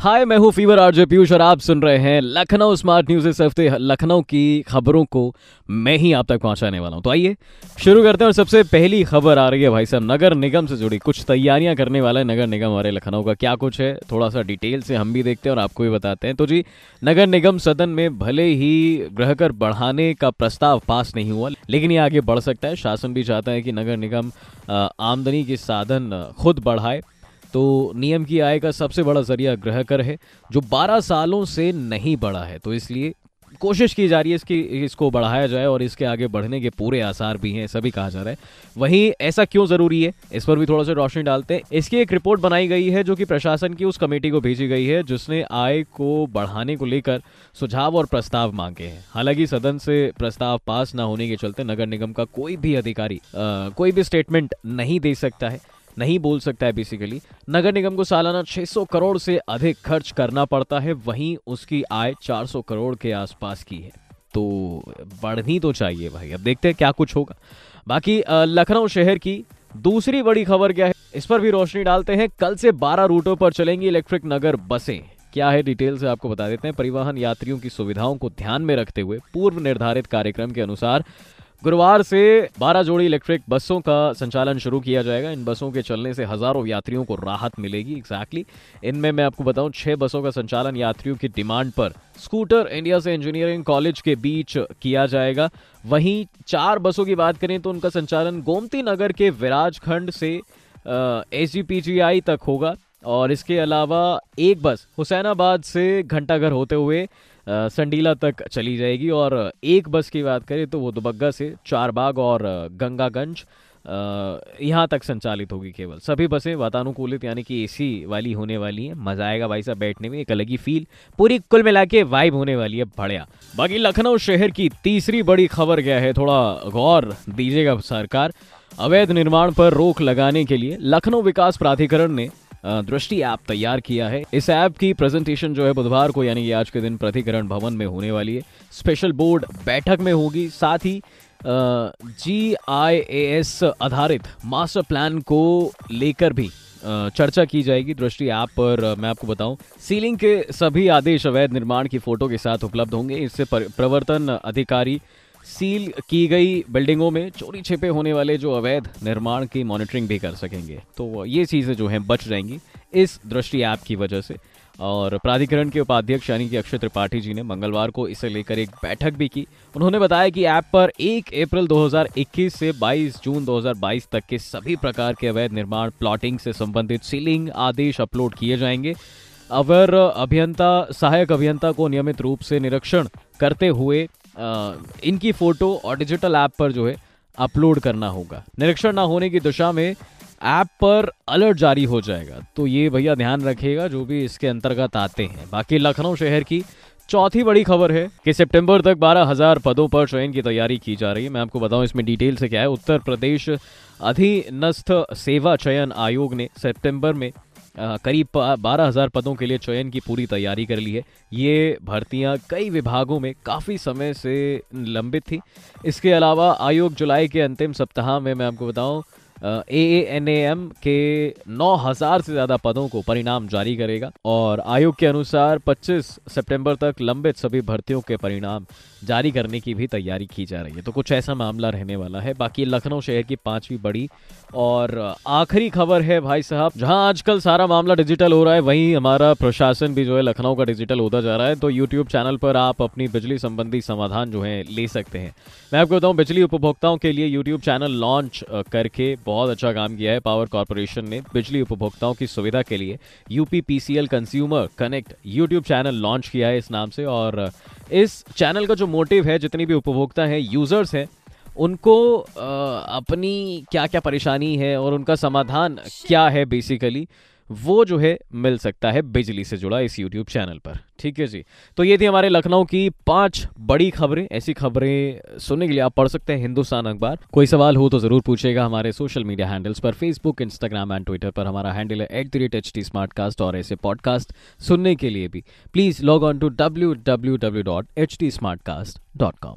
हाय मैं हूँ fever RJ Piyush और आप सुन रहे हैं लखनऊ स्मार्ट न्यूज़ इस हफ़्ते लखनऊ की खबरों को मैं ही आप तक पहुँचाने वाला हूँ। तो आइए, शुरू करते हैं और सबसे पहली खबर आ रही है भाई साहब। नगर निगम से जुड़ी कुछ तैयारियाँ करने वाला है नगर निगम हमारे लखनऊ का। क्या कुछ है? थोड़ा सा डिटेल से हम भी देखते हैं और आपको भी बताते हैं। तो जी, नगर निगम सदन में भले ही गृह कर बढ़ाने का प्रस्ताव पास नहीं हुआ, लेकिन ये आगे बढ़ सकता है। शासन भी चाहता है कि नगर निगम आमदनी के साधन खुद बढ़ाए। तो नियम की आय का सबसे बड़ा ज़रिया गृह कर है जो 12 सालों से नहीं बढ़ा है। तो इसलिए कोशिश की जा रही है इसकी इसको बढ़ाया जाए और इसके आगे बढ़ने के पूरे आसार भी हैं सभी कहा जा रहा है। वहीं ऐसा क्यों ज़रूरी है? इस पर भी थोड़ा सा रोशनी डालते हैं। इसकी एक रिपोर्ट बनाई गई है जो कि प्रशासन की उस कमेटी को भेजी गई है जिसने आय को बढ़ाने को लेकर सुझाव और प्रस्ताव मांगे हैं। हालाँकि सदन से प्रस्ताव पास न होने के चलते नगर निगम का कोई भी अधिकारी अ, कोई भी स्टेटमेंट नहीं दे सकता है। नहीं बोल सकता है बेसिकली नगर निगम को सालाना 600 करोड़ से अधिक खर्च करना पड़ता है, वहीं उसकी आय 400 करोड़ के आसपास की है। तो बढ़नी तो चाहिए भाई, अब देखते हैं क्या कुछ होगा। बाकी लखनऊ शहर की दूसरी बड़ी खबर क्या है? इस पर भी रोशनी डालते हैं। कल से 12 रूटों पर चलेंगी इलेक्ट्रिक नगर बसें। क्या है डिटेल से आपको बता देते हैं। परिवहन यात्रियों की सुविधाओं को ध्यान में रखते हुए पूर्व निर्धारित कार्यक्रम के अनुसार गुरुवार से 12 जोड़ी इलेक्ट्रिक बसों का संचालन शुरू किया जाएगा। इन बसों के चलने से हज़ारों यात्रियों को राहत मिलेगी एग्जैक्टली इनमें मैं आपको बताऊँ, छह बसों का संचालन यात्रियों की डिमांड पर। स्कूटर इंडिया से इंजीनियरिंग कॉलेज के बीच किया जाएगा। वहीं चार बसों की बात करें तो उनका संचालन गोमती नगर के विराज खंड से एसजीपीजीआई तक होगा। और इसके अलावा एक बस हुसैनाबाद से घंटाघर होते हुए संडीला तक चली जाएगी और एक बस की बात करें तो वो दुबग्गा से चारबाग और गंगागंज यहाँ तक संचालित होगी केवल। सभी बसें वातानुकूलित यानी कि एसी वाली होने वाली हैं। मज़ा आएगा भाई साहब बैठने में, एक अलग ही फील पूरी कुल मिला के वाइब होने वाली है, बढ़िया। बाकी लखनऊ शहर की तीसरी बड़ी खबर क्या है, थोड़ा गौर दीजिएगा सरकार। अवैध निर्माण पर रोक लगाने के लिए लखनऊ विकास प्राधिकरण ने दृष्टि ऐप तैयार किया है। इस ऐप की प्रेजेंटेशन जो है बुधवार को, यानी कि आज के दिन प्राधिकरण भवन में होने वाली है। स्पेशल बोर्ड बैठक में होगी। साथ ही जी आई ए एस आधारित मास्टर प्लान को लेकर भी चर्चा की जाएगी। दृष्टि ऐप पर मैं आपको बताऊँ सीलिंग के सभी आदेश, अवैध निर्माण की फ़ोटो के साथ उपलब्ध होंगे। इससे प्रवर्तन अधिकारी सील की गई बिल्डिंगों में चोरी छिपे होने वाले जो अवैध निर्माण की मॉनिटरिंग भी कर सकेंगे। तो ये चीज़ें जो हैं, बच जाएँगी इस दृष्टि ऐप की वजह से। और प्राधिकरण के उपाध्यक्ष यानी कि अक्षय त्रिपाठी जी ने मंगलवार को इसे लेकर एक बैठक भी की। उन्होंने बताया कि ऐप पर 1 अप्रैल 2021 से 22 जून 2022 तक के सभी प्रकार के अवैध निर्माण, प्लॉटिंग से संबंधित सीलिंग आदेश अपलोड किए जाएँगे। अवर अभियंता, सहायक अभियंता को नियमित रूप से निरीक्षण करते हुए इनकी फ़ोटो और डिजिटल ऐप पर जो है, अपलोड करना होगा। निरीक्षण ना होने की दिशा में ऐप पर अलर्ट जारी हो जाएगा। तो ये भैया ध्यान रखिएगा, जो भी इसके अंतर्गत आते हैं। बाकी लखनऊ शहर की चौथी बड़ी खबर है कि सितंबर तक बारह हज़ार पदों पर चयन की तैयारी की जा रही है। मैं आपको बताऊँ इसमें डिटेल से क्या है। उत्तर प्रदेश अधीनस्थ सेवा चयन आयोग ने सितंबर में करीब बारह हज़ार पदों के लिए चयन की पूरी तैयारी कर ली है। ये भर्तियाँ कई विभागों में काफ़ी समय से लंबित थी। इसके अलावा आयोग जुलाई के अंतिम सप्ताह में मैं आपको बताऊँ ए एन एम के 9000 से ज़्यादा पदों को परिणाम जारी करेगा और आयोग के अनुसार 25 सितंबर तक लंबित सभी भर्तियों के परिणाम जारी करने की भी तैयारी की जा रही है। तो कुछ ऐसा मामला रहने वाला है। बाकी लखनऊ शहर की पांचवी बड़ी और आखिरी खबर है भाई साहब, जहाँ आजकल सारा मामला डिजिटल हो रहा है, वहीं हमारा प्रशासन भी जो है लखनऊ का डिजिटल होता जा रहा है। तो यूट्यूब चैनल पर आप अपनी बिजली संबंधी समाधान जो है ले सकते हैं। मैं आपको बताऊँ, बिजली उपभोक्ताओं के लिए यूट्यूब चैनल लॉन्च करके बहुत अच्छा काम किया है पावर कॉरपोरेशन ने बिजली उपभोक्ताओं की सुविधा के लिए। UP PCL consumer connect YouTube channel launch किया है इस नाम से और इस चैनल का जो मोटिव है, जितनी भी उपभोक्ता हैं यूज़र्स हैं, उनको अपनी क्या क्या परेशानी है और उनका समाधान क्या है बेसिकली वो जो है मिल सकता है बिजली से जुड़ा इस यूट्यूब चैनल पर। ठीक है जी? तो ये थी हमारे लखनऊ की पाँच बड़ी खबरें। ऐसी खबरें सुनने के लिए आप पढ़ सकते हैं हिंदुस्तान अखबार। कोई सवाल हो तो ज़रूर पूछेगा हमारे सोशल मीडिया हैंडल्स पर फेसबुक इंस्टाग्राम एंड ट्विटर पर। हमारा हैंडल है at the rate H T और ऐसे पॉडकास्ट सुनने के लिए भी। Please log on to W W W dot H T smart cast dot com